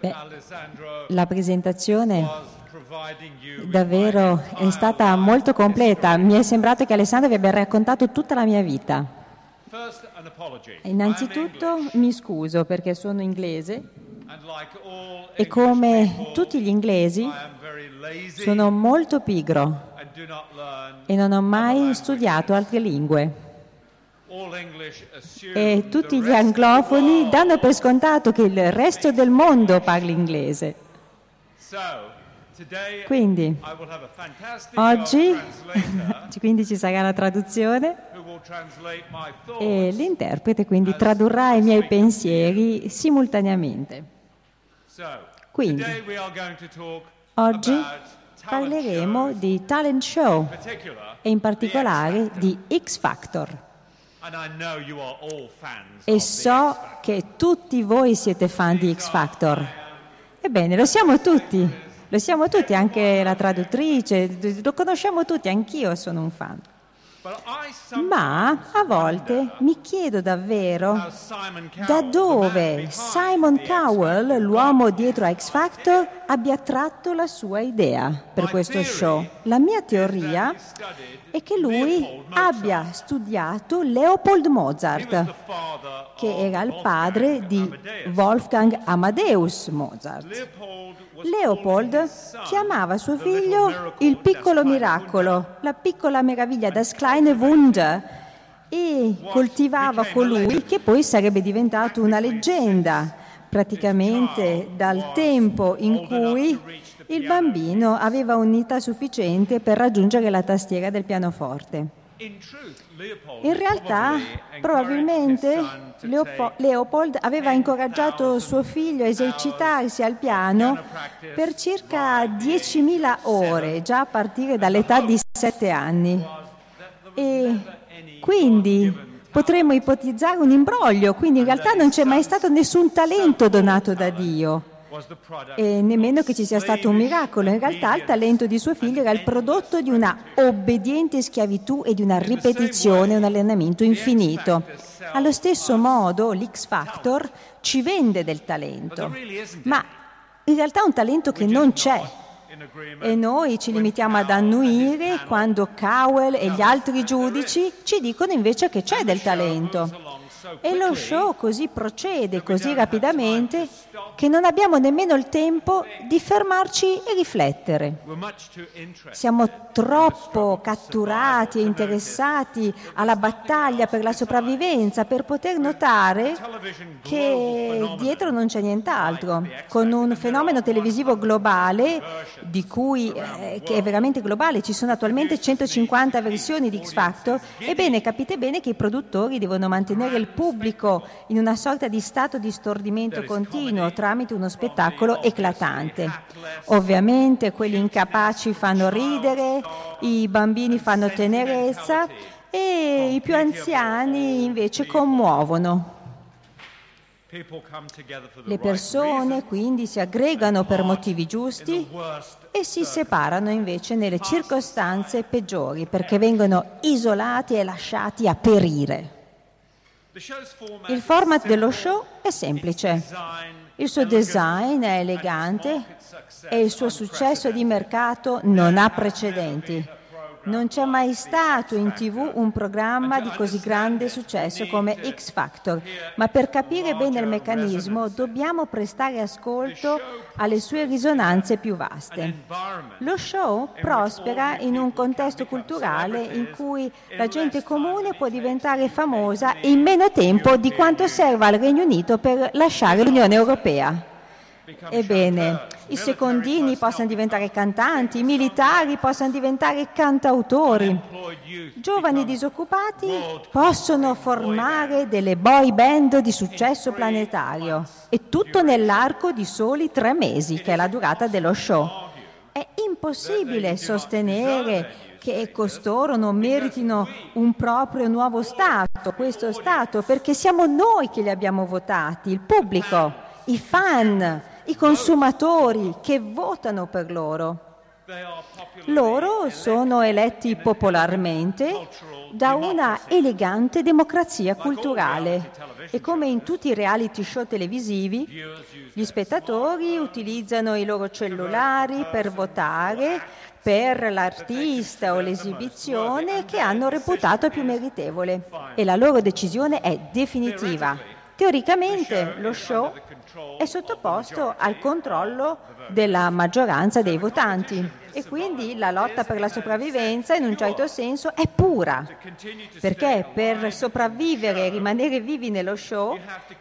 Beh, la presentazione davvero è stata molto completa. Mi è sembrato che Alessandro vi abbia raccontato tutta la mia vita. Innanzitutto mi scuso perché sono inglese e come tutti gli inglesi sono molto pigro e non ho mai studiato altre lingue. E tutti gli anglofoni danno per scontato che il resto del mondo parli inglese. Quindi, oggi quindi ci sarà la traduzione e l'interprete quindi tradurrà i miei pensieri simultaneamente. Quindi, oggi parleremo di talent show e in particolare di X Factor. E so che tutti voi siete fan di X Factor. Ebbene, lo siamo tutti, lo siamo tutti, anche la traduttrice, lo conosciamo tutti, anch'io sono un fan. Ma a volte mi chiedo davvero da dove Simon Cowell, l'uomo dietro a X Factor, abbia tratto la sua idea per questo show. La mia teoria è che lui abbia studiato Leopold Mozart, che era il padre di Wolfgang Amadeus Mozart. Leopold chiamava suo figlio il piccolo miracolo, la piccola meraviglia, das kleine Wunder, e coltivava colui che poi sarebbe diventato una leggenda, praticamente dal tempo in cui il bambino aveva unità sufficiente per raggiungere la tastiera del pianoforte. In realtà, probabilmente Leopold aveva incoraggiato suo figlio a esercitarsi al piano per circa 10.000 ore, già a partire dall'età di 7 anni. E quindi potremmo ipotizzare un imbroglio, quindi in realtà non c'è mai stato nessun talento donato da Dio e nemmeno che ci sia stato un miracolo. In realtà il talento di suo figlio era il prodotto di una obbediente schiavitù e di una ripetizione, un allenamento infinito. Allo stesso modo l'X Factor ci vende del talento, ma in realtà è un talento che non c'è. E noi ci limitiamo ad annuire quando Cowell e gli altri giudici ci dicono invece che c'è del talento. E lo show così procede, così rapidamente, che non abbiamo nemmeno il tempo di fermarci e riflettere. Siamo troppo catturati e interessati alla battaglia per la sopravvivenza per poter notare che dietro non c'è nient'altro. Con un fenomeno televisivo globale, di cui, eh, che è veramente globale, ci sono attualmente 150 versioni di X Factor, ebbene capite bene che i produttori devono mantenere il pubblico in una sorta di stato di stordimento continuo tramite uno spettacolo eclatante. Ovviamente quelli incapaci fanno ridere, i bambini fanno tenerezza e i più anziani invece commuovono. Le persone quindi si aggregano per motivi giusti e si separano invece nelle circostanze peggiori perché vengono isolati e lasciati a perire. Il format dello show è semplice, il suo design è elegante e il suo successo di mercato non ha precedenti. Non c'è mai stato in tv un programma di così grande successo come X Factor, ma per capire bene il meccanismo dobbiamo prestare ascolto alle sue risonanze più vaste. Lo show prospera in un contesto culturale in cui la gente comune può diventare famosa in meno tempo di quanto serva al Regno Unito per lasciare l'Unione Europea. Ebbene, i secondini possano diventare cantanti, i militari possano diventare cantautori, giovani disoccupati possono formare delle boy band di successo planetario e tutto nell'arco di soli tre mesi, che è la durata dello show. È impossibile sostenere che costoro non meritino un proprio nuovo Stato, questo Stato, perché siamo noi che li abbiamo votati, il pubblico, i fan i consumatori che votano per loro. Loro sono eletti popolarmente da una elegante democrazia culturale e come in tutti i reality show televisivi, gli spettatori utilizzano i loro cellulari per votare per l'artista o l'esibizione che hanno reputato più meritevole e la loro decisione è definitiva. Teoricamente lo show è sottoposto al controllo della maggioranza dei votanti. E quindi la lotta per la sopravvivenza in un certo senso è pura, perché per sopravvivere e rimanere vivi nello show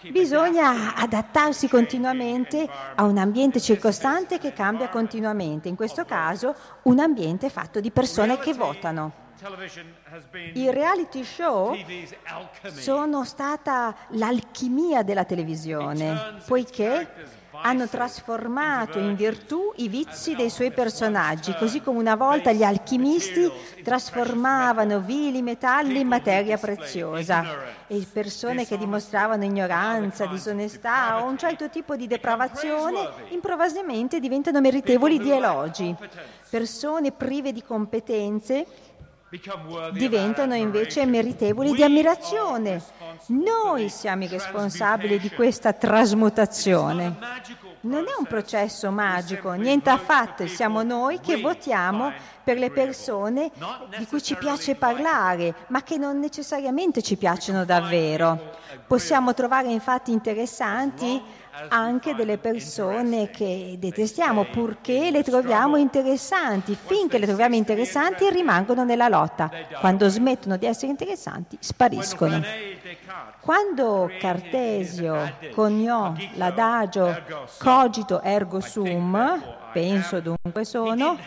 bisogna adattarsi continuamente a un ambiente circostante che cambia continuamente, in questo caso un ambiente fatto di persone che votano. I reality show sono stata l'alchimia della televisione, poiché hanno trasformato in virtù i vizi dei suoi personaggi, così come una volta gli alchimisti trasformavano vili metalli in materia preziosa. e persone che dimostravano ignoranza, disonestà o un certo tipo di depravazione improvvisamente diventano meritevoli di elogi. Persone prive di competenze diventano invece meritevoli di ammirazione. Noi siamo i responsabili di questa trasmutazione. Non è un processo magico, niente affatto, siamo noi che votiamo per le persone di cui ci piace parlare, ma che non necessariamente ci piacciono davvero. Possiamo trovare infatti interessanti anche delle persone che detestiamo, purché le troviamo interessanti. Finché le troviamo interessanti rimangono nella lotta. Quando smettono di essere interessanti spariscono. Quando Cartesio coniò l'adagio cogito ergo sum, penso dunque sono,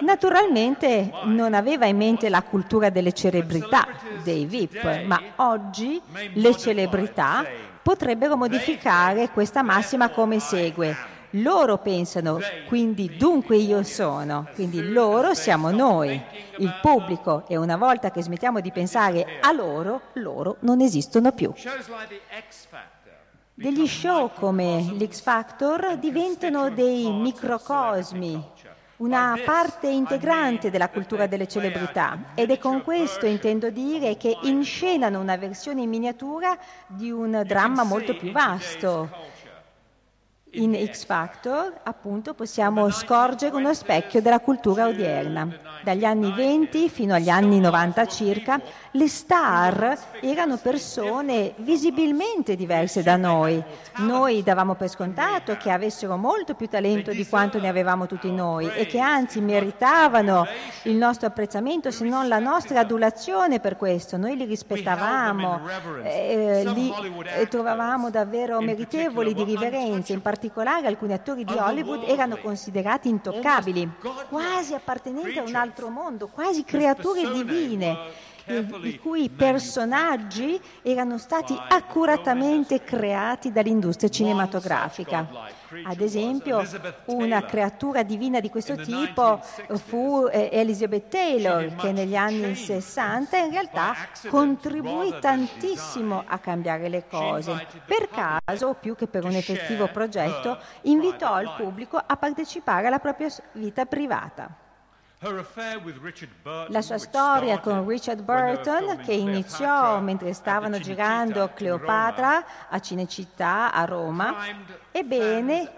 naturalmente non aveva in mente la cultura delle celebrità, dei VIP, ma oggi le celebrità potrebbero modificare questa massima come segue. Loro pensano, quindi dunque io sono, quindi loro siamo noi, il pubblico e una volta che smettiamo di pensare a loro, loro non esistono più. Degli show come l'X Factor diventano dei microcosmi una parte integrante della cultura delle celebrità ed è con questo intendo dire che inscenano una versione in miniatura di un dramma molto più vasto in X Factor, appunto, possiamo scorgere uno specchio della cultura odierna. Dagli anni 20 fino agli anni 90 circa, le star erano persone visibilmente diverse da noi. Noi davamo per scontato che avessero molto più talento di quanto ne avevamo tutti noi e che anzi meritavano il nostro apprezzamento, se non la nostra adulazione per questo. Noi li rispettavamo, eh, li eh, trovavamo davvero meritevoli di riverenza, in particolare particolare alcuni attori di Hollywood erano considerati intoccabili, quasi appartenenti a un altro mondo, quasi creature divine i cui personaggi erano stati accuratamente creati dall'industria cinematografica. Ad esempio, una creatura divina di questo tipo fu eh, Elizabeth Taylor, che negli anni 60 in realtà contribuì tantissimo a cambiare le cose. Per caso, più che per un effettivo progetto, invitò il pubblico a partecipare alla propria vita privata. La sua storia con Richard Burton, che iniziò mentre stavano girando Cleopatra a Cinecittà a Roma, ebbene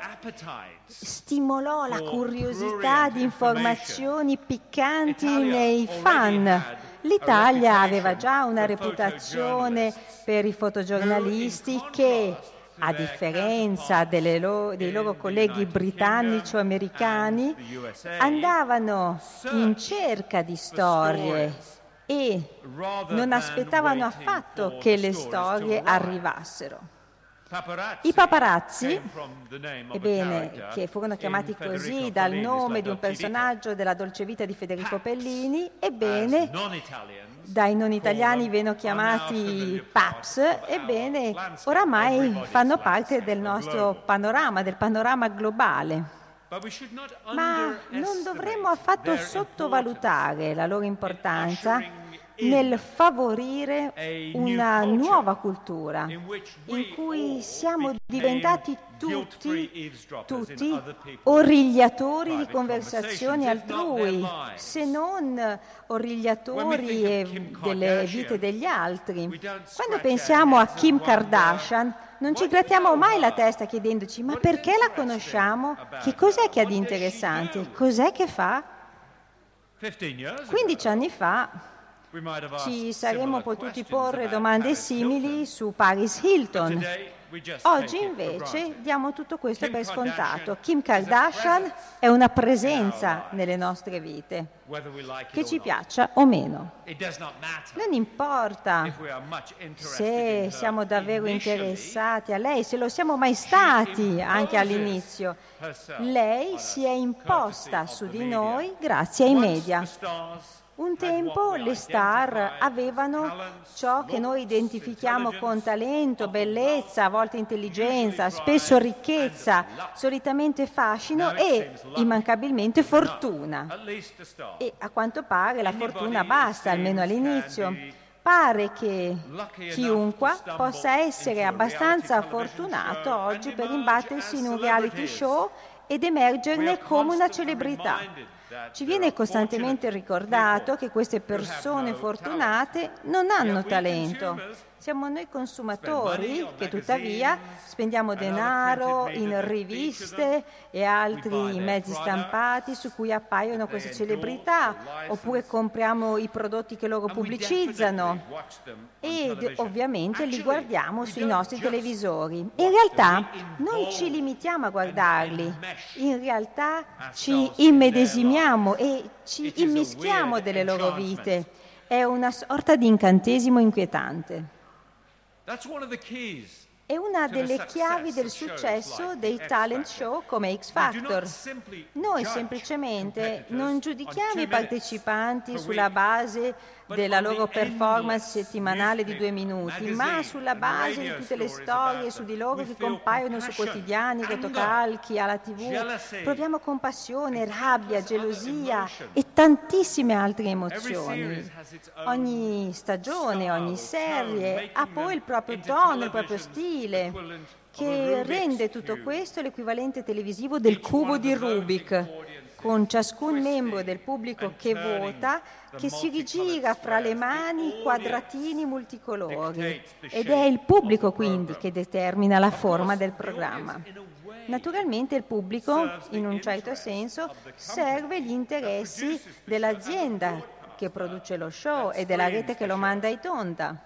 stimolò la curiosità di informazioni piccanti nei fan. L'Italia aveva già una reputazione per i fotogiornalisti che a differenza lo- dei loro colleghi britannici o americani, andavano in cerca di storie e non aspettavano affatto che le storie arrivassero. I paparazzi, ebbene, che furono chiamati così dal nome di un personaggio della dolce vita di Federico Pellini, ebbene, dai non italiani vengono chiamati PAPS, ebbene, oramai fanno parte del nostro panorama, del panorama globale. Ma non dovremmo affatto sottovalutare la loro importanza nel favorire una nuova cultura in cui siamo diventati tutti, tutti origliatori di conversazioni altrui, se non origliatori delle vite degli altri. Quando pensiamo a Kim Kardashian, non ci grattiamo mai la testa chiedendoci ma perché la conosciamo? Che cos'è che ha di interessante? Cos'è che fa? 15 anni fa ci saremmo potuti porre domande simili su Paris Hilton. Oggi invece diamo tutto questo per scontato. Kim Kardashian è una presenza nelle nostre vite, che ci piaccia o meno. Non importa se siamo davvero interessati a lei, se lo siamo mai stati anche all'inizio. Lei si è imposta su di noi grazie ai media. Un tempo le star avevano ciò che noi identifichiamo con talento, bellezza, a volte intelligenza, spesso ricchezza, solitamente fascino e immancabilmente fortuna. E a quanto pare la fortuna basta, almeno all'inizio. Pare che chiunque possa essere abbastanza fortunato oggi per imbattersi in un reality show ed emergerne come una celebrità. Ci viene costantemente ricordato che queste persone fortunate non hanno talento, siamo noi consumatori che tuttavia spendiamo denaro in riviste e altri mezzi stampati su cui appaiono queste celebrità, oppure compriamo i prodotti che loro pubblicizzano. Ed ovviamente li guardiamo sui nostri televisori. In realtà non ci limitiamo a guardarli, in realtà ci immedesimiamo e ci immischiamo delle loro vite. È una sorta di incantesimo inquietante. È una delle chiavi del successo dei talent show come X Factor. Noi semplicemente non giudichiamo i partecipanti sulla base della loro performance settimanale di due minuti, ma sulla base di tutte le storie su di loro che compaiono su quotidiani, rotocalchi, alla tv. Proviamo compassione, rabbia, gelosia e tantissime altre emozioni. Ogni stagione, ogni serie ha poi il proprio tono, il proprio stile che rende tutto questo l'equivalente televisivo del cubo di Rubik con ciascun membro del pubblico che vota che si rigira fra le mani quadratini multicolori ed è il pubblico quindi che determina la forma del programma. Naturalmente il pubblico, in un certo senso, serve gli interessi dell'azienda che produce lo show e della rete che lo manda in tonda,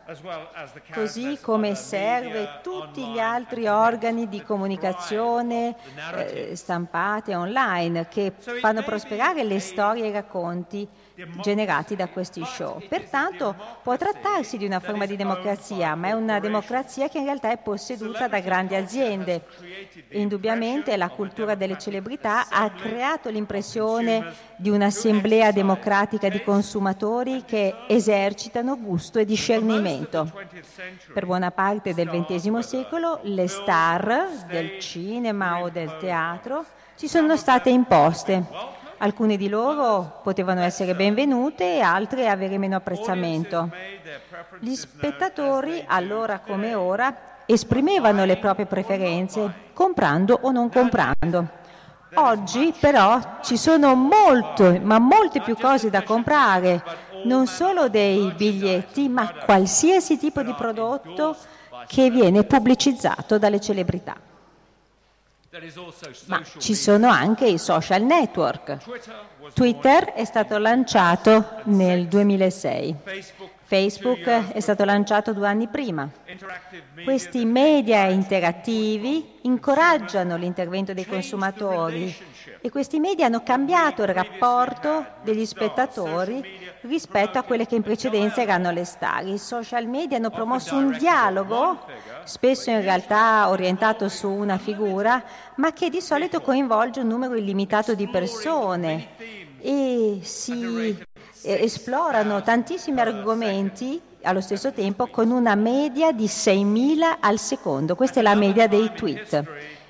così come serve tutti gli altri organi di comunicazione eh, stampate online che fanno prosperare le storie e i racconti generati da questi show. Pertanto può trattarsi di una forma di democrazia, ma è una democrazia che in realtà è posseduta da grandi aziende. Indubbiamente la cultura delle celebrità ha creato l'impressione di un'assemblea democratica di consumatori che esercitano gusto e discernimento. Per buona parte del XX secolo le star del cinema o del teatro ci sono state imposte Alcune di loro potevano essere benvenute e altre avere meno apprezzamento. Gli spettatori, allora come ora, esprimevano le proprie preferenze, comprando o non comprando. Oggi però ci sono molte, ma molte più cose da comprare, non solo dei biglietti, ma qualsiasi tipo di prodotto che viene pubblicizzato dalle celebrità. Ma ci sono anche i social network. Twitter è stato lanciato nel 2006. Facebook è stato lanciato due anni prima. Questi media interattivi incoraggiano l'intervento dei consumatori e questi media hanno cambiato il rapporto degli spettatori rispetto a quelle che in precedenza erano le star. I social media hanno promosso un dialogo, spesso in realtà orientato su una figura, ma che di solito coinvolge un numero illimitato di persone e si esplorano tantissimi argomenti allo stesso tempo con una media di 6.000 al secondo. Questa è la media dei tweet.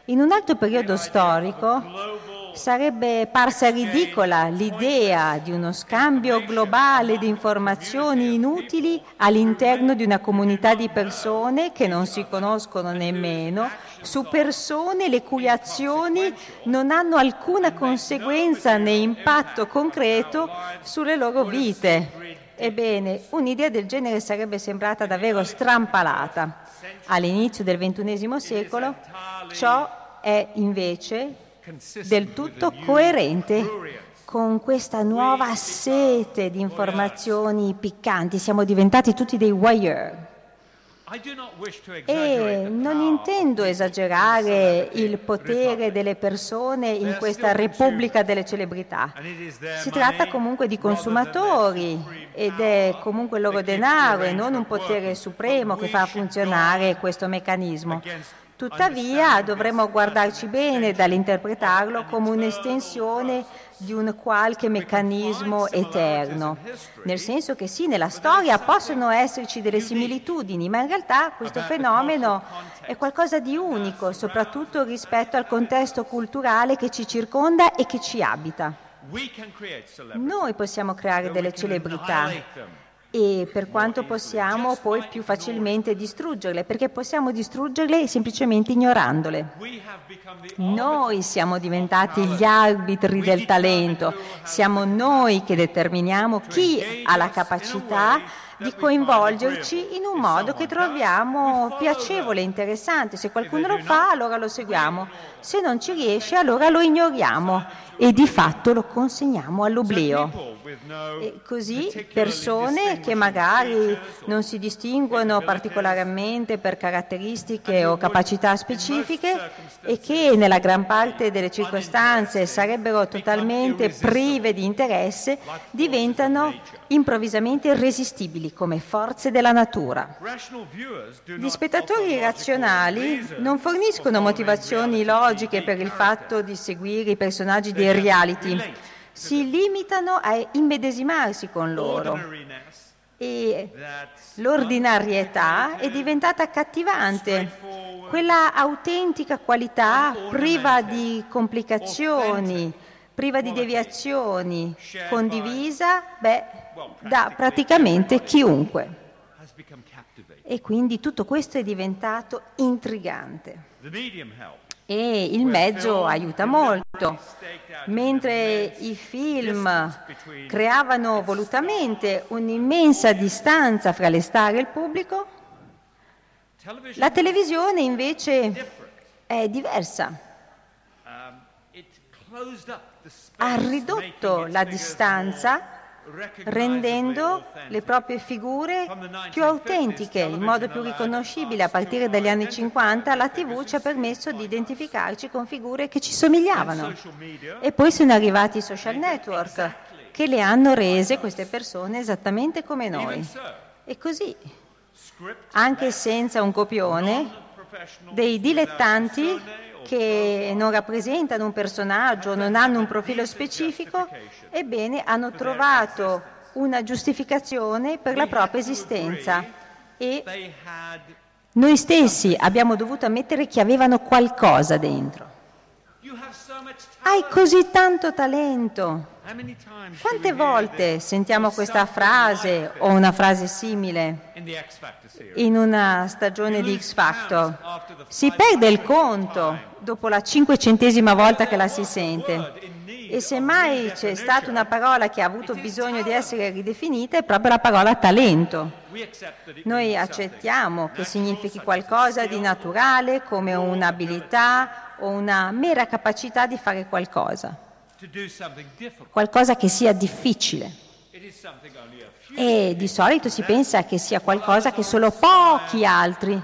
In un altro periodo storico sarebbe parsa ridicola l'idea di uno scambio globale di informazioni inutili all'interno di una comunità di persone che non si conoscono nemmeno, su persone le cui azioni non hanno alcuna conseguenza né impatto concreto sulle loro vite. Ebbene, un'idea del genere sarebbe sembrata davvero strampalata. All'inizio del XXI secolo ciò è invece del tutto coerente con questa nuova sete di informazioni piccanti. Siamo diventati tutti dei wire. E non intendo esagerare il potere delle persone in questa repubblica delle celebrità. Si tratta comunque di consumatori ed è comunque il loro denaro e non un potere supremo che fa funzionare questo meccanismo. Tuttavia dovremmo guardarci bene dall'interpretarlo come un'estensione di un qualche meccanismo eterno, nel senso che sì, nella storia possono esserci delle similitudini, ma in realtà questo fenomeno è qualcosa di unico, soprattutto rispetto al contesto culturale che ci circonda e che ci abita. Noi possiamo creare delle celebrità e per quanto possiamo poi più facilmente distruggerle, perché possiamo distruggerle semplicemente ignorandole. Noi siamo diventati gli arbitri del talento, siamo noi che determiniamo chi ha la capacità di coinvolgerci in un modo che troviamo piacevole, interessante. Se qualcuno lo fa, allora lo seguiamo. Se non ci riesce, allora lo ignoriamo e di fatto lo consegniamo all'oblio. E così persone che magari non si distinguono particolarmente per caratteristiche o capacità specifiche e che nella gran parte delle circostanze sarebbero totalmente prive di interesse, diventano improvvisamente irresistibili come forze della natura. Gli spettatori razionali non forniscono motivazioni logiche per il fatto di seguire i personaggi dei reality, si limitano a immedesimarsi con loro e l'ordinarietà è diventata accattivante, quella autentica qualità priva di complicazioni, priva di deviazioni, condivisa beh, da praticamente chiunque. E quindi tutto questo è diventato intrigante. E il mezzo aiuta molto. Mentre i film creavano volutamente un'immensa distanza fra le star e il pubblico, la televisione invece è diversa. Ha ridotto la distanza rendendo le proprie figure più autentiche, in modo più riconoscibile. A partire dagli anni 50 la TV ci ha permesso di identificarci con figure che ci somigliavano. E poi sono arrivati i social network che le hanno rese queste persone esattamente come noi. E così, anche senza un copione, dei dilettanti che non rappresentano un personaggio, non hanno un profilo specifico, ebbene hanno trovato una giustificazione per la propria esistenza e noi stessi abbiamo dovuto ammettere che avevano qualcosa dentro. Hai così tanto talento. Quante volte sentiamo questa frase o una frase simile in una stagione di X Factor? Si perde il conto dopo la cinquecentesima volta che la si sente. E se mai c'è stata una parola che ha avuto bisogno di essere ridefinita è proprio la parola talento. Noi accettiamo che significhi qualcosa di naturale come un'abilità o una mera capacità di fare qualcosa, qualcosa che sia difficile. E di solito si pensa che sia qualcosa che solo pochi altri,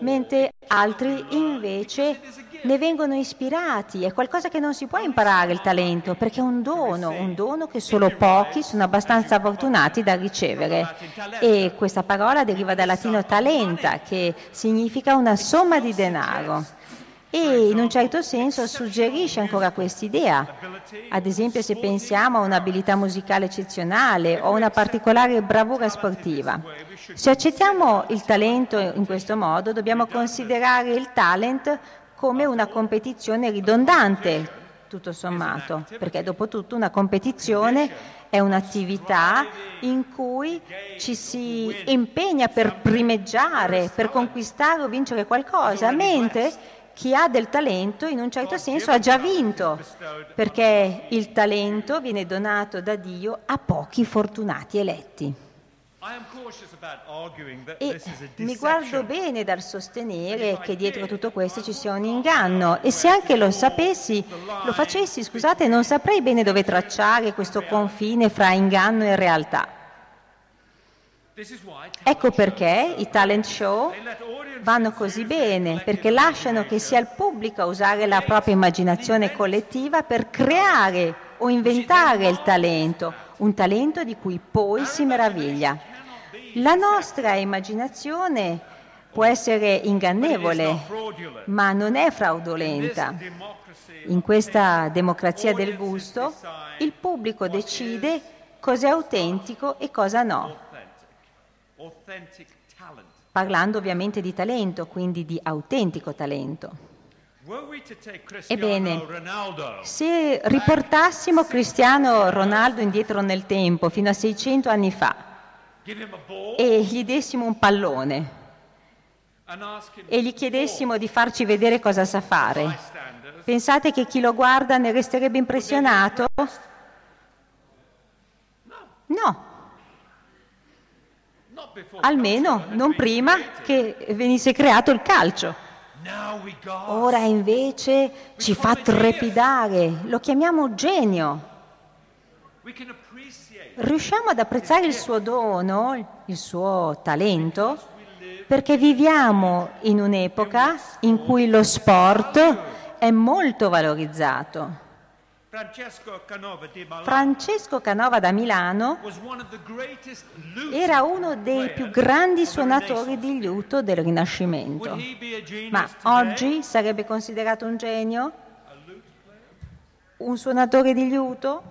mentre altri invece ne vengono ispirati, è qualcosa che non si può imparare il talento, perché è un dono, un dono che solo pochi sono abbastanza fortunati da ricevere. E questa parola deriva dal latino talenta, che significa una somma di denaro. E in un certo senso suggerisce ancora quest'idea. Ad esempio se pensiamo a un'abilità musicale eccezionale o una particolare bravura sportiva. Se accettiamo il talento in questo modo, dobbiamo considerare il talent come una competizione ridondante, tutto sommato, perché dopo tutto una competizione è un'attività in cui ci si impegna per primeggiare, per conquistare o vincere qualcosa, mentre chi ha del talento in un certo senso ha già vinto, perché il talento viene donato da Dio a pochi fortunati eletti. E mi guardo bene dal sostenere che dietro tutto questo ci sia un inganno e se anche lo sapessi, lo facessi, scusate, non saprei bene dove tracciare questo confine fra inganno e realtà. Ecco perché i talent show vanno così bene, perché lasciano che sia il pubblico a usare la propria immaginazione collettiva per creare o inventare il talento, un talento di cui poi si meraviglia. La nostra immaginazione può essere ingannevole, ma non è fraudolenta. In questa democrazia del gusto il pubblico decide cosa è autentico e cosa no parlando ovviamente di talento, quindi di autentico talento. Ebbene, se riportassimo Cristiano Ronaldo indietro nel tempo, fino a 600 anni fa, e gli dessimo un pallone e gli chiedessimo di farci vedere cosa sa fare, pensate che chi lo guarda ne resterebbe impressionato? No, almeno non prima che venisse creato il calcio. Ora invece ci fa trepidare, lo chiamiamo genio. Riusciamo ad apprezzare il suo dono, il suo talento, perché viviamo in un'epoca in cui lo sport è molto valorizzato. Francesco Canova da Milano era uno dei più grandi suonatori di liuto del Rinascimento. Ma oggi sarebbe considerato un genio? Un suonatore di liuto?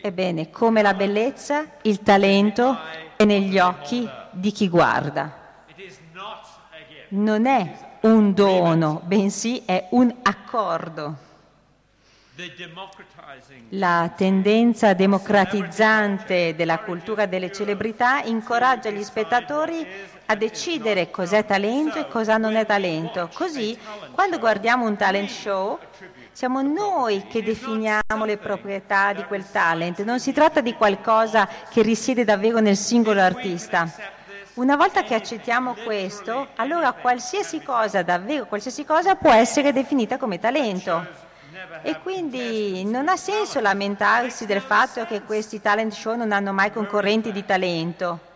Ebbene, come la bellezza, il talento è negli occhi di chi guarda. Non è un dono, bensì è un accordo. La tendenza democratizzante della cultura delle celebrità incoraggia gli spettatori a decidere cos'è talento e cosa non è talento. Così, quando guardiamo un talent show, siamo noi che definiamo le proprietà di quel talent, non si tratta di qualcosa che risiede davvero nel singolo artista. Una volta che accettiamo questo, allora qualsiasi cosa, davvero qualsiasi cosa, può essere definita come talento. E quindi non ha senso lamentarsi del fatto che questi talent show non hanno mai concorrenti di talento.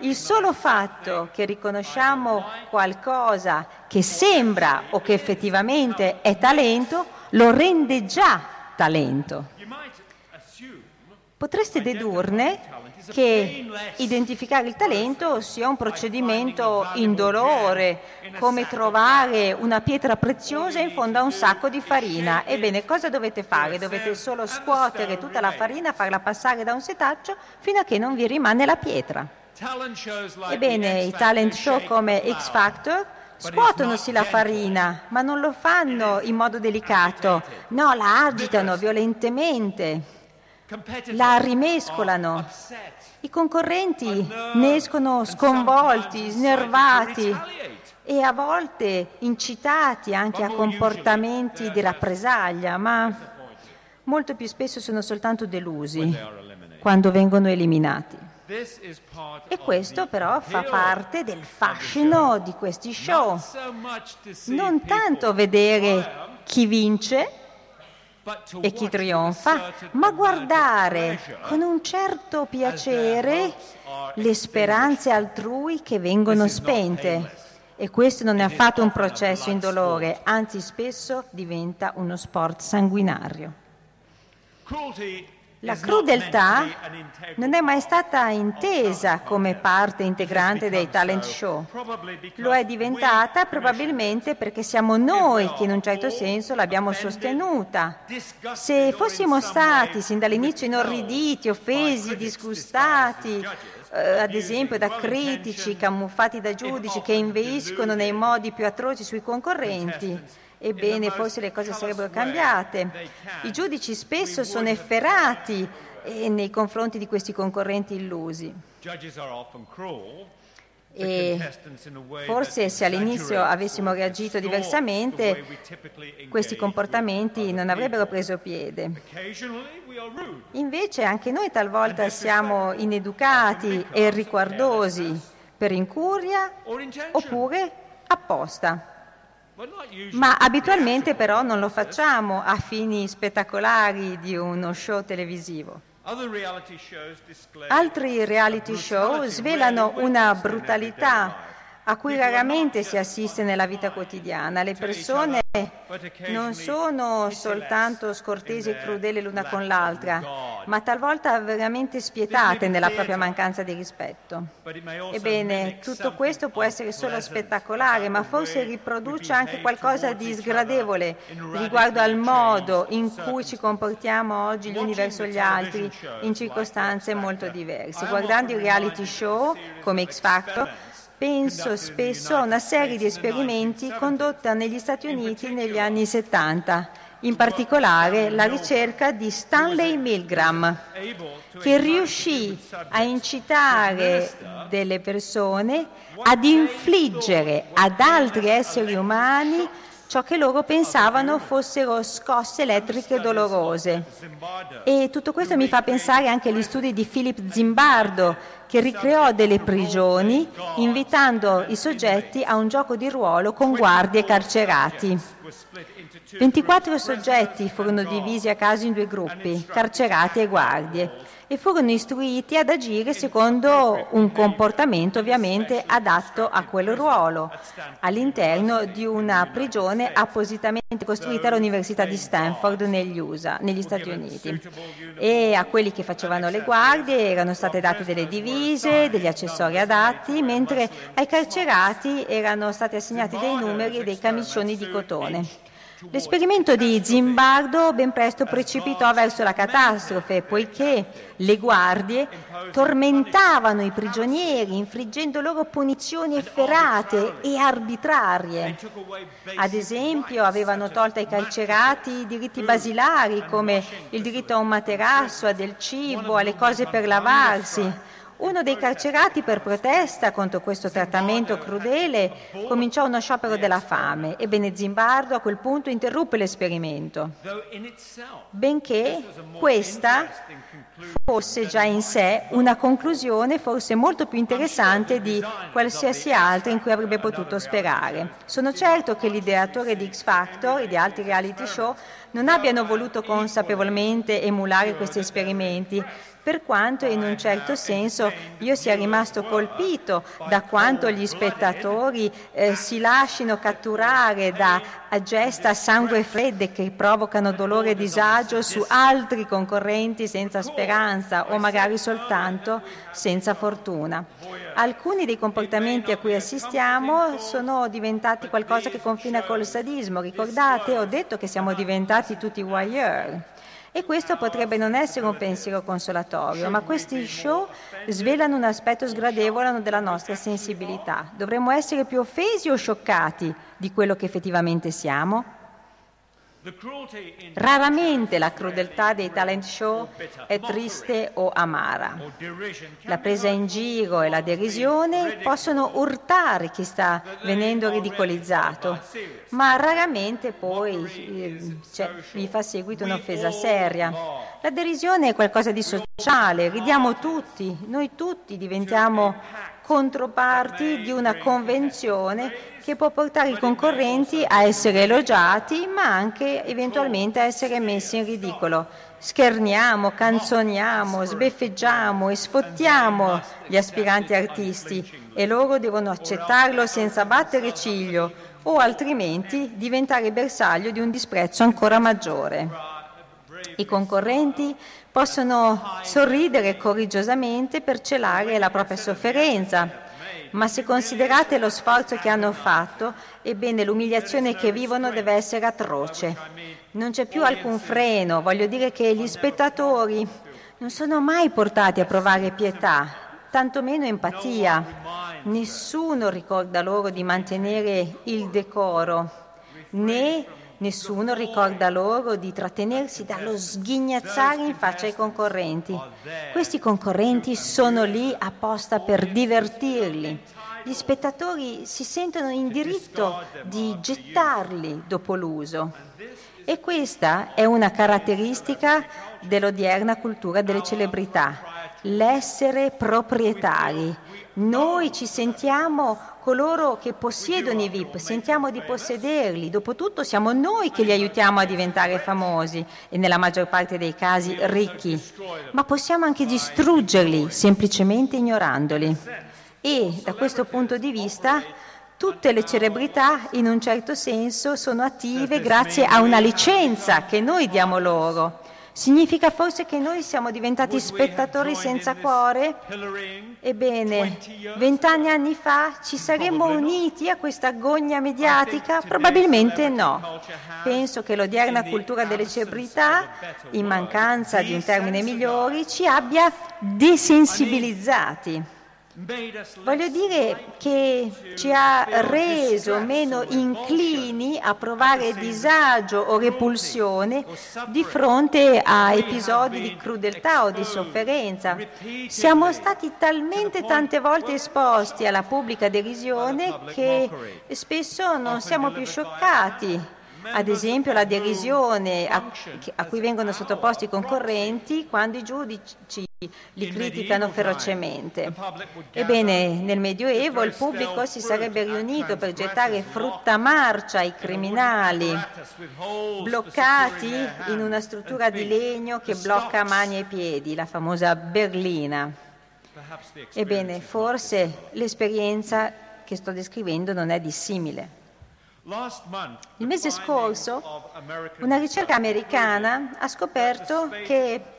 Il solo fatto che riconosciamo qualcosa che sembra o che effettivamente è talento lo rende già talento. Potreste dedurne che identificare il talento sia un procedimento indolore, come trovare una pietra preziosa in fondo a un sacco di farina. Ebbene, cosa dovete fare? Dovete solo scuotere tutta la farina, farla passare da un setaccio fino a che non vi rimane la pietra. Ebbene, i talent show come X Factor scuotono sì la farina, ma non lo fanno in modo delicato, no, la agitano violentemente la rimescolano. I concorrenti ne escono sconvolti, snervati e a volte incitati anche a comportamenti di rappresaglia, ma molto più spesso sono soltanto delusi quando vengono eliminati. E questo però fa parte del fascino di questi show. Non tanto vedere chi vince, e chi trionfa, ma guardare con un certo piacere le speranze altrui che vengono spente. E questo non è affatto un processo indolore, anzi spesso diventa uno sport sanguinario. La crudeltà non è mai stata intesa come parte integrante dei talent show. Lo è diventata probabilmente perché siamo noi che in un certo senso l'abbiamo sostenuta. Se fossimo stati sin dall'inizio inorriditi, offesi, disgustati, eh, ad esempio da critici camuffati da giudici che inveiscono nei modi più atroci sui concorrenti, ebbene forse le cose sarebbero cambiate. I giudici spesso sono efferati eh, nei confronti di questi concorrenti illusi. E forse se all'inizio avessimo reagito diversamente, questi comportamenti non avrebbero preso piede. Invece anche noi talvolta siamo ineducati e riguardosi per incuria oppure apposta. Ma abitualmente però non lo facciamo a fini spettacolari di uno show televisivo. Altri reality show svelano una brutalità a cui raramente si assiste nella vita quotidiana. Le persone non sono soltanto scortesi e crudeli l'una con l'altra, ma talvolta veramente spietate nella propria mancanza di rispetto. Ebbene, tutto questo può essere solo spettacolare, ma forse riproduce anche qualcosa di sgradevole riguardo al modo in cui ci comportiamo oggi gli uni verso gli altri in circostanze molto diverse. Guardando i reality show come X Factor, Penso spesso a una serie di esperimenti condotta negli Stati Uniti negli anni 70, in particolare la ricerca di Stanley Milgram, che riuscì a incitare delle persone ad infliggere ad altri esseri umani ciò che loro pensavano fossero scosse elettriche dolorose. E tutto questo mi fa pensare anche agli studi di Philip Zimbardo, che ricreò delle prigioni invitando i soggetti a un gioco di ruolo con guardie carcerati. 24 soggetti furono divisi a caso in due gruppi, carcerati e guardie e furono istruiti ad agire secondo un comportamento ovviamente adatto a quel ruolo all'interno di una prigione appositamente costruita all'Università di Stanford negli USA, negli Stati Uniti. E a quelli che facevano le guardie erano state date delle divise, degli accessori adatti, mentre ai carcerati erano stati assegnati dei numeri e dei camicioni di cotone. L'esperimento di Zimbardo ben presto precipitò verso la catastrofe, poiché le guardie tormentavano i prigionieri, infliggendo loro punizioni efferate e arbitrarie. Ad esempio, avevano tolto ai carcerati diritti basilari come il diritto a un materasso, a del cibo, alle cose per lavarsi uno dei carcerati per protesta contro questo trattamento crudele cominciò uno sciopero della fame. Ebbene Zimbardo a quel punto interruppe l'esperimento, benché questa fosse già in sé una conclusione forse molto più interessante di qualsiasi altra in cui avrebbe potuto sperare. Sono certo che l'ideatore di X Factor e di altri reality show non abbiano voluto consapevolmente emulare questi esperimenti, per quanto in un certo senso io sia rimasto colpito da quanto gli spettatori eh, si lasciano catturare da gesta sangue fredde che provocano dolore e disagio su altri concorrenti senza speranza o magari soltanto senza fortuna. Alcuni dei comportamenti a cui assistiamo sono diventati qualcosa che confina col sadismo. Ricordate, ho detto che siamo diventati tutti voyeur. E questo potrebbe non essere un pensiero consolatorio, ma questi show svelano un aspetto sgradevole della nostra sensibilità. Dovremmo essere più offesi o scioccati di quello che effettivamente siamo? Raramente la crudeltà dei talent show è triste o amara. La presa in giro e la derisione possono urtare chi sta venendo ridicolizzato, ma raramente poi eh, cioè, gli fa seguito un'offesa seria. La derisione è qualcosa di sociale, ridiamo tutti, noi tutti diventiamo controparti di una convenzione che può portare i concorrenti a essere elogiati ma anche eventualmente a essere messi in ridicolo. Scherniamo, canzoniamo, sbeffeggiamo e sfottiamo gli aspiranti artisti e loro devono accettarlo senza battere ciglio o altrimenti diventare bersaglio di un disprezzo ancora maggiore. I concorrenti possono sorridere coraggiosamente per celare la propria sofferenza, ma se considerate lo sforzo che hanno fatto, ebbene l'umiliazione che vivono deve essere atroce. Non c'è più alcun freno, voglio dire che gli spettatori non sono mai portati a provare pietà, tantomeno empatia. Nessuno ricorda loro di mantenere il decoro né nessuno ricorda loro di trattenersi dallo sghignazzare in faccia ai concorrenti. Questi concorrenti sono lì apposta per divertirli. Gli spettatori si sentono in diritto di gettarli dopo l'uso. E questa è una caratteristica dell'odierna cultura delle celebrità, l'essere proprietari. Noi ci sentiamo coloro che possiedono i VIP, sentiamo di possederli, dopotutto siamo noi che li aiutiamo a diventare famosi e nella maggior parte dei casi ricchi, ma possiamo anche distruggerli semplicemente ignorandoli. E da questo punto di vista tutte le celebrità in un certo senso sono attive grazie a una licenza che noi diamo loro. Significa forse che noi siamo diventati spettatori senza cuore? Ebbene, vent'anni anni fa ci saremmo uniti a questa gogna mediatica? Probabilmente no. Penso che l'odierna cultura delle celebrità, in mancanza di un termine migliore, ci abbia desensibilizzati. Voglio dire che ci ha reso meno inclini a provare disagio o repulsione di fronte a episodi di crudeltà o di sofferenza. Siamo stati talmente tante volte esposti alla pubblica derisione che spesso non siamo più scioccati ad esempio la derisione a, a, cui vengono sottoposti i concorrenti quando i giudici li criticano ferocemente. Ebbene, nel Medioevo il pubblico si sarebbe riunito per gettare frutta marcia ai criminali, bloccati in una struttura di legno che blocca mani e piedi, la famosa berlina. Ebbene, forse l'esperienza che sto descrivendo non è dissimile. Il mese scorso una ricerca americana ha scoperto che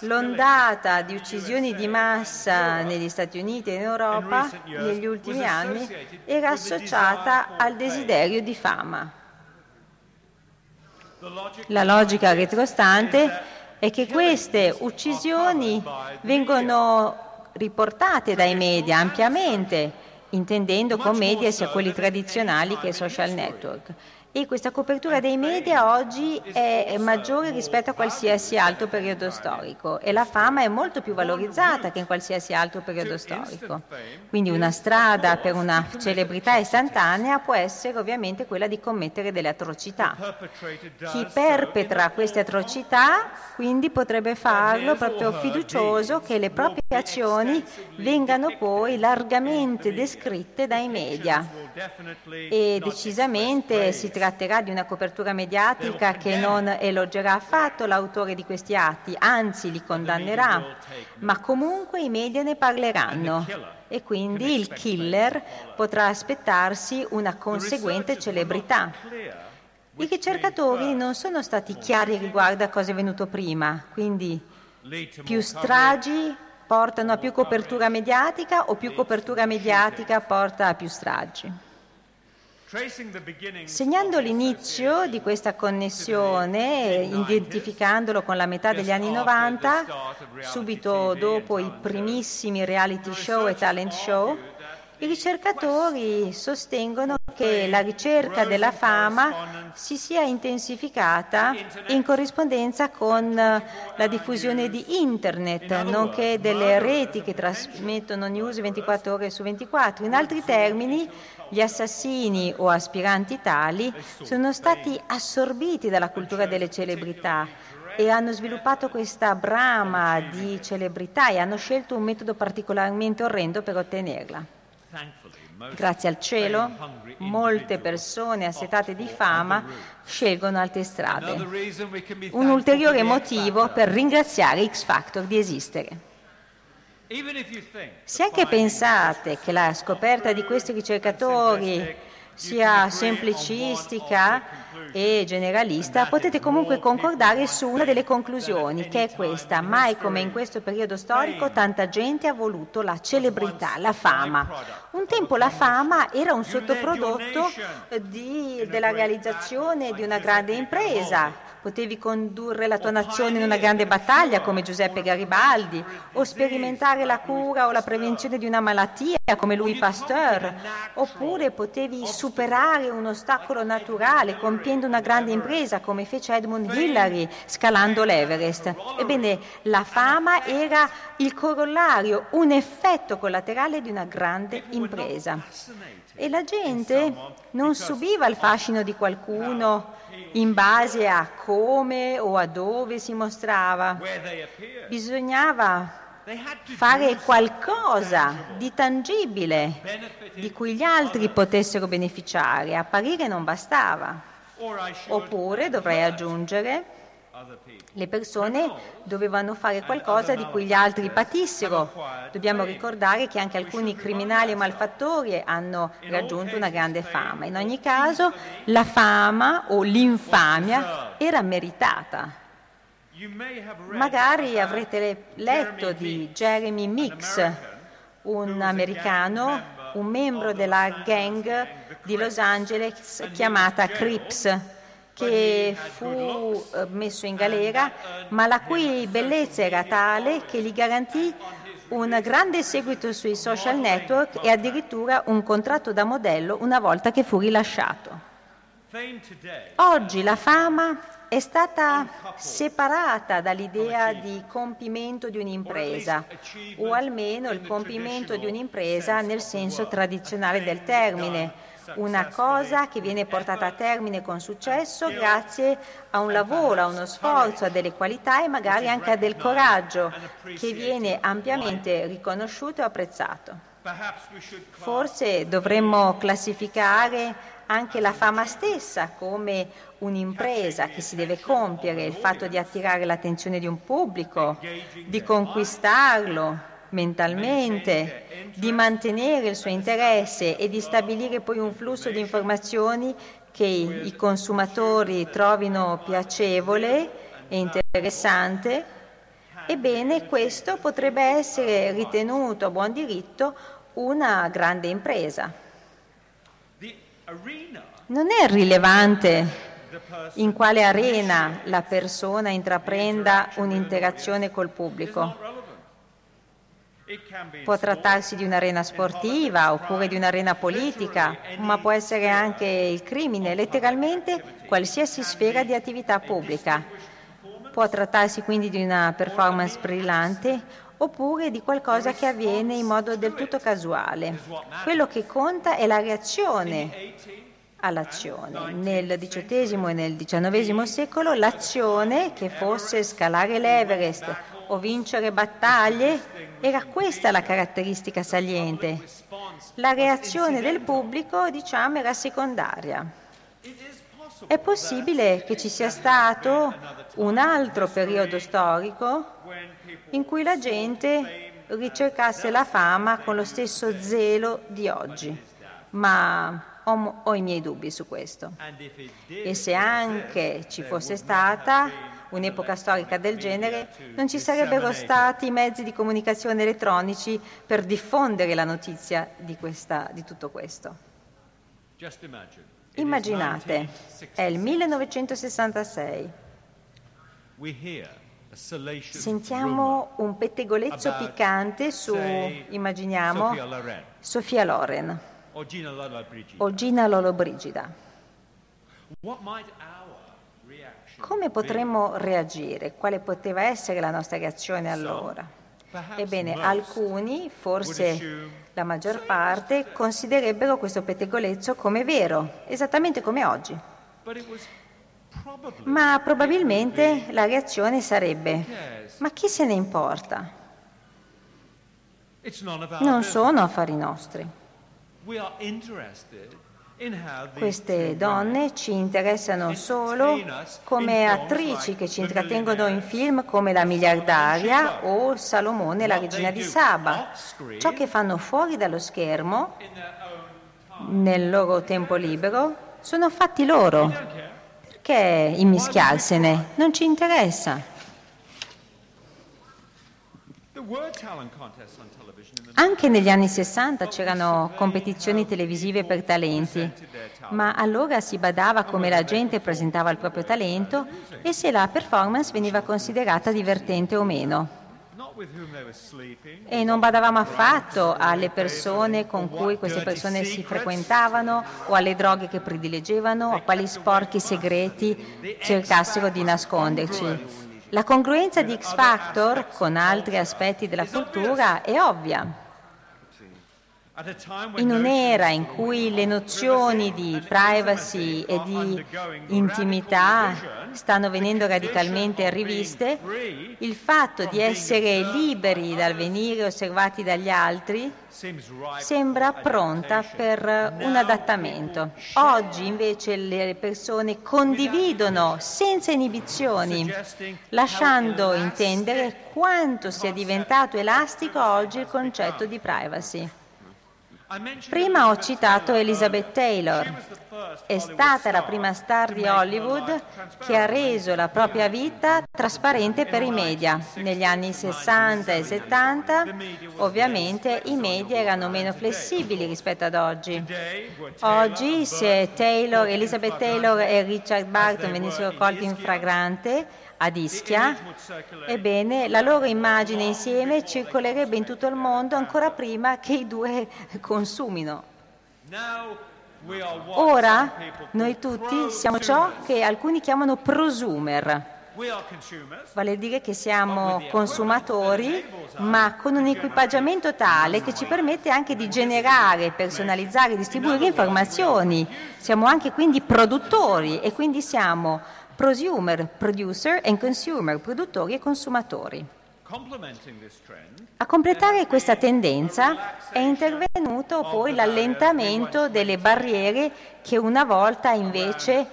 l'ondata di uccisioni di massa negli Stati Uniti e in Europa negli ultimi anni era associata al desiderio di fama. La logica retrostante è che queste uccisioni vengono riportate dai media ampiamente intendendo con media sia quelli tradizionali che social network e questa copertura dei media oggi è maggiore rispetto a qualsiasi altro periodo storico e la fama è molto più valorizzata che in qualsiasi altro periodo storico. Quindi una strada per una celebrità istantanea può essere ovviamente quella di commettere delle atrocità. Chi perpetra queste atrocità quindi potrebbe farlo proprio fiducioso che le proprie azioni vengano poi largamente descritte dai media e decisamente si tratterà di una copertura mediatica che non elogerà affatto l'autore di questi atti, anzi li condannerà, ma comunque i media ne parleranno. E quindi il killer potrà aspettarsi una conseguente celebrità. I ricercatori non sono stati chiari riguardo a cosa è venuto prima, quindi più stragi portano a più copertura mediatica o più copertura mediatica porta a più stragi. Segnando l'inizio di questa connessione, identificandolo con la metà degli anni 90, subito dopo i primissimi reality show e talent show, i ricercatori sostengono che la ricerca della fama si sia intensificata in corrispondenza con la diffusione di Internet, nonché delle reti che trasmettono news 24 ore su 24. In altri termini, gli assassini o aspiranti tali sono stati assorbiti dalla cultura delle celebrità e hanno sviluppato questa brama di celebrità e hanno scelto un metodo particolarmente orrendo per ottenerla. Grazie al cielo, molte persone assetate di fama scelgono altre strade. Un ulteriore motivo per ringraziare X Factor di esistere. Se anche pensate che la scoperta di questi ricercatori sia semplicistica e generalista, potete comunque concordare su una delle conclusioni, che è questa. Mai come in questo periodo storico tanta gente ha voluto la celebrità, la fama. Un tempo la fama era un sottoprodotto di, della realizzazione di una grande impresa. Potevi condurre la tua nazione in una grande battaglia come Giuseppe Garibaldi o sperimentare la cura o la prevenzione di una malattia come Louis Pasteur, oppure potevi superare un ostacolo naturale compiendo una grande impresa come fece Edmund Hillary scalando l'Everest. Ebbene, la fama era il corollario, un effetto collaterale di una grande impresa. E la gente non subiva il fascino di qualcuno in base a come o a dove si mostrava. Bisognava fare qualcosa di tangibile di cui gli altri potessero beneficiare. Apparire non bastava. Oppure dovrei aggiungere le persone dovevano fare qualcosa di cui gli altri patissero. Dobbiamo ricordare che anche alcuni criminali e malfattori hanno raggiunto una grande fama. In ogni caso la fama o l'infamia era meritata. Magari avrete letto di Jeremy Mix, un americano, un membro della gang di Los Angeles chiamata Crips, che fu eh, messo in galera, ma la cui bellezza era tale che gli garantì un grande seguito sui social network e addirittura un contratto da modello una volta che fu rilasciato. Oggi la fama è stata separata dall'idea di compimento di un'impresa, o almeno il compimento di un'impresa nel senso tradizionale del termine, una cosa che viene portata a termine con successo grazie a un lavoro, a uno sforzo, a delle qualità e magari anche a del coraggio che viene ampiamente riconosciuto e apprezzato. Forse dovremmo classificare anche la fama stessa come un'impresa che si deve compiere, il fatto di attirare l'attenzione di un pubblico, di conquistarlo mentalmente, di mantenere il suo interesse e di stabilire poi un flusso di informazioni che i consumatori trovino piacevole e interessante, ebbene questo potrebbe essere ritenuto a buon diritto una grande impresa. Non è rilevante in quale arena la persona intraprenda un'interazione col pubblico. Può trattarsi di un'arena sportiva oppure di un'arena politica, ma può essere anche il crimine, letteralmente qualsiasi sfera di attività pubblica. Può trattarsi quindi di una performance brillante oppure di qualcosa che avviene in modo del tutto casuale. Quello che conta è la reazione all'azione. Nel XVIII e nel XIX secolo l'azione, che fosse scalare l'Everest o vincere battaglie, era questa la caratteristica saliente. La reazione del pubblico, diciamo, era secondaria. È possibile che ci sia stato un altro periodo storico in cui la gente ricercasse la fama con lo stesso zelo di oggi, ma ho, ho i miei dubbi su questo. E se anche ci fosse stata un'epoca storica del genere, non ci sarebbero stati mezzi di comunicazione elettronici per diffondere la notizia di, questa, di tutto questo. Immaginate, è il 1966. Sentiamo un pettegolezzo piccante su, immaginiamo, Sofia Loren o Gina Lollobrigida. Come potremmo reagire? Quale poteva essere la nostra reazione allora? Ebbene, alcuni, forse la maggior parte, considerebbero questo pettegolezzo come vero, esattamente come oggi. Ma probabilmente la reazione sarebbe, ma chi se ne importa? Non sono affari nostri. Queste donne ci interessano solo come attrici che ci intrattengono in film come La miliardaria o Salomone, la regina di Saba. Ciò che fanno fuori dallo schermo, nel loro tempo libero, sono fatti loro. Perché immischiarsene? Non ci interessa. Anche negli anni 60 c'erano competizioni televisive per talenti, ma allora si badava come la gente presentava il proprio talento e se la performance veniva considerata divertente o meno. e non badavamo affatto alle persone con cui queste persone si frequentavano o alle droghe che predileggevano o a quali sporchi segreti cercassero di nasconderci. La congruenza di X Factor con altri aspetti della cultura è ovvia. In un'era in cui le nozioni di privacy e di intimità stanno venendo radicalmente riviste, il fatto di essere liberi dal venire osservati dagli altri sembra pronta per un adattamento. Oggi invece le persone condividono senza inibizioni, lasciando intendere quanto sia diventato elastico oggi il concetto di privacy. Prima ho citato Elizabeth Taylor. È stata la prima star di Hollywood che ha reso la propria vita trasparente per i media. Negli anni 60 e 70 ovviamente i media erano meno flessibili rispetto ad oggi. Oggi se Taylor, Elizabeth Taylor e Richard Barton venissero colti in fragrante, ad Ischia, ebbene la loro immagine insieme circolerebbe in tutto il mondo ancora prima che i due consumino. Ora noi tutti siamo ciò che alcuni chiamano prosumer, vale dire che siamo consumatori, ma con un equipaggiamento tale che ci permette anche di generare, personalizzare, distribuire informazioni. Siamo anche quindi produttori e quindi siamo prosumer, producer and consumer, produttori e consumatori. A completare questa tendenza è intervenuto poi l'allentamento delle barriere che una volta invece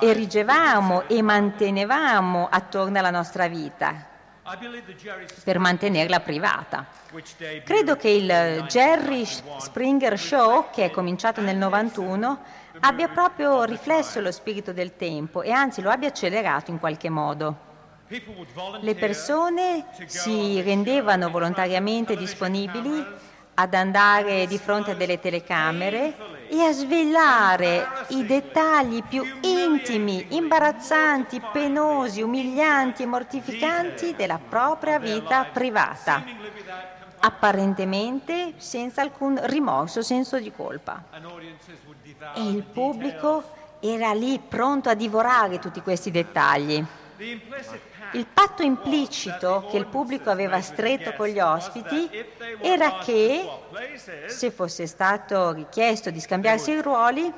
erigevamo e mantenevamo attorno alla nostra vita per mantenerla privata. Credo che il Jerry Springer Show, che è cominciato nel 91, abbia proprio riflesso lo spirito del tempo e anzi lo abbia accelerato in qualche modo. Le persone si rendevano volontariamente disponibili ad andare di fronte a delle telecamere e a svelare i dettagli più intimi, imbarazzanti, penosi, umilianti e mortificanti della propria vita privata, apparentemente senza alcun rimorso, senso di colpa. E il pubblico era lì pronto a divorare tutti questi dettagli. Il patto implicito che il pubblico aveva stretto con gli ospiti era che, se fosse stato richiesto di scambiarsi i ruoli,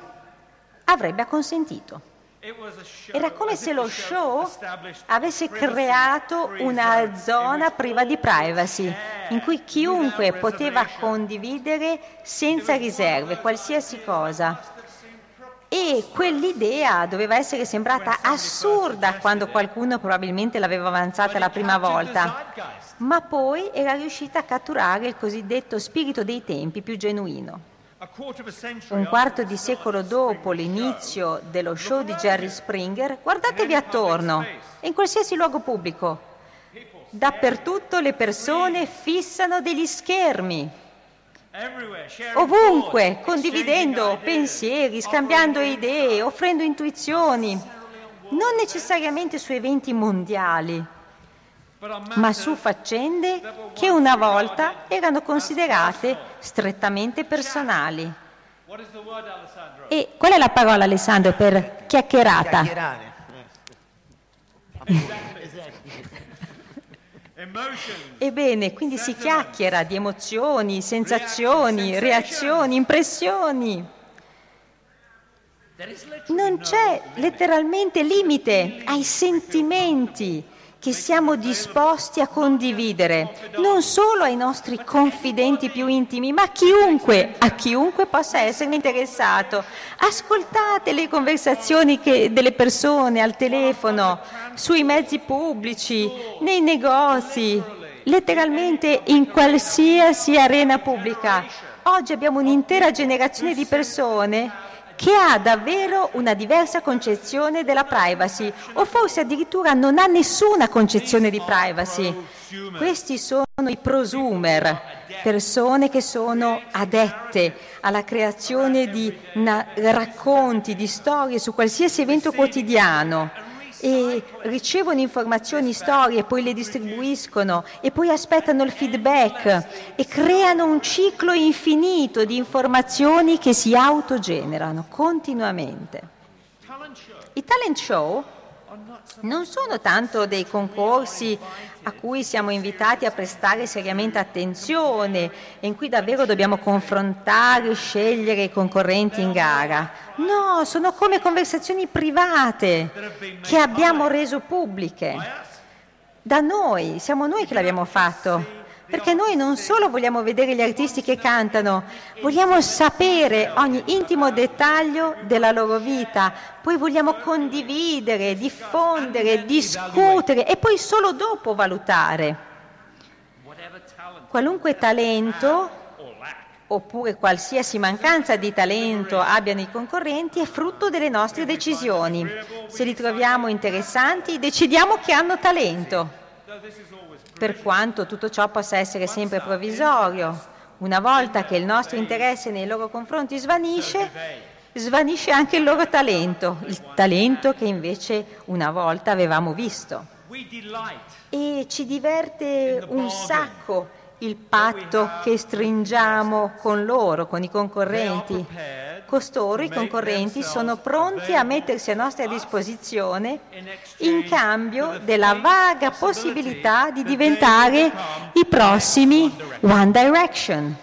avrebbe acconsentito. Era come se lo show avesse creato una zona priva di privacy, in cui chiunque poteva condividere senza riserve qualsiasi cosa e quell'idea doveva essere sembrata assurda quando qualcuno probabilmente l'aveva avanzata la prima volta, ma poi era riuscita a catturare il cosiddetto spirito dei tempi più genuino. Un quarto di secolo dopo l'inizio dello show di Jerry Springer, guardatevi attorno, in qualsiasi luogo pubblico. Dappertutto le persone fissano degli schermi, ovunque, condividendo pensieri, scambiando idee, offrendo intuizioni, non necessariamente su eventi mondiali, ma su faccende che una volta erano considerate strettamente personali. E qual è la parola, Alessandro, per chiacchierata? Chiacchierare. Ebbene, quindi si chiacchiera di emozioni, sensazioni, reazioni, impressioni. Non c'è letteralmente limite ai sentimenti che siamo disposti a condividere, non solo ai nostri confidenti più intimi, ma a chiunque, a chiunque possa esserne interessato. Ascoltate le conversazioni che, delle persone al telefono, sui mezzi pubblici, nei negozi, letteralmente in qualsiasi arena pubblica. Oggi abbiamo un'intera generazione di persone che ha davvero una diversa concezione della privacy o forse addirittura non ha nessuna concezione di privacy. Questi sono i prosumer, persone che sono adette alla creazione di racconti, di storie su qualsiasi evento quotidiano e ricevono informazioni, storie, poi le distribuiscono e poi aspettano il feedback e creano un ciclo infinito di informazioni che si autogenerano continuamente. I talent show non sono tanto dei concorsi a cui siamo invitati a prestare seriamente attenzione e in cui davvero dobbiamo confrontare, scegliere i concorrenti in gara. No, sono come conversazioni private che abbiamo reso pubbliche. Da noi, siamo noi che l'abbiamo fatto perché noi non solo vogliamo vedere gli artisti che cantano, vogliamo sapere ogni intimo dettaglio della loro vita, poi vogliamo condividere, diffondere, discutere e poi solo dopo valutare. Qualunque talento oppure qualsiasi mancanza di talento abbiano i concorrenti è frutto delle nostre decisioni. Se li troviamo interessanti, decidiamo che hanno talento per quanto tutto ciò possa essere sempre provvisorio. Una volta che il nostro interesse nei loro confronti svanisce, svanisce anche il loro talento, il talento che invece una volta avevamo visto. E ci diverte un sacco il patto che stringiamo con loro, con i concorrenti. Costoro, i concorrenti, sono pronti a mettersi a nostra disposizione in cambio della vaga possibilità di diventare i prossimi One Direction.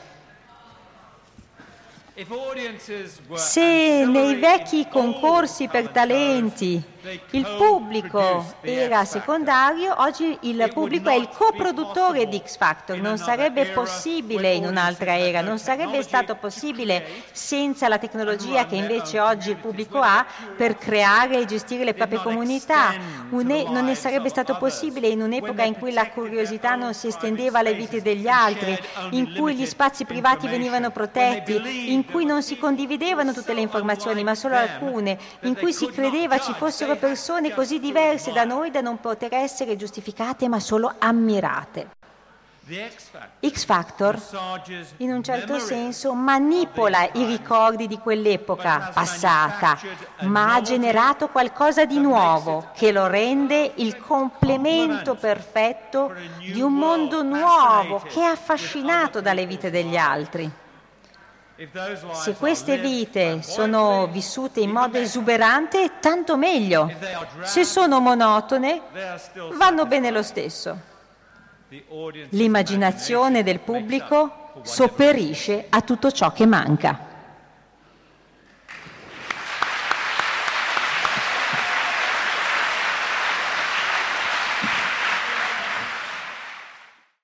Se nei vecchi concorsi per talenti il pubblico era secondario, oggi il pubblico è il coproduttore di X Factor. Non sarebbe possibile in un'altra era, non sarebbe stato possibile senza la tecnologia che invece oggi il pubblico ha per creare e gestire le proprie comunità. non ne sarebbe stato possibile in un'epoca in cui la curiosità non si estendeva alle vite degli altri, in cui gli spazi privati venivano protetti, in cui non si condividevano tutte le informazioni ma solo alcune, in cui si credeva ci fossero due persone così diverse da noi da non poter essere giustificate ma solo ammirate. X Factor in un certo senso manipola i ricordi di quell'epoca passata, ma ha generato qualcosa di nuovo che lo rende il complemento perfetto di un mondo nuovo che è affascinato dalle vite degli altri. Se queste vite sono vissute in modo esuberante, tanto meglio. Se sono monotone, vanno bene lo stesso. L'immaginazione del pubblico sopperisce a tutto ciò che manca.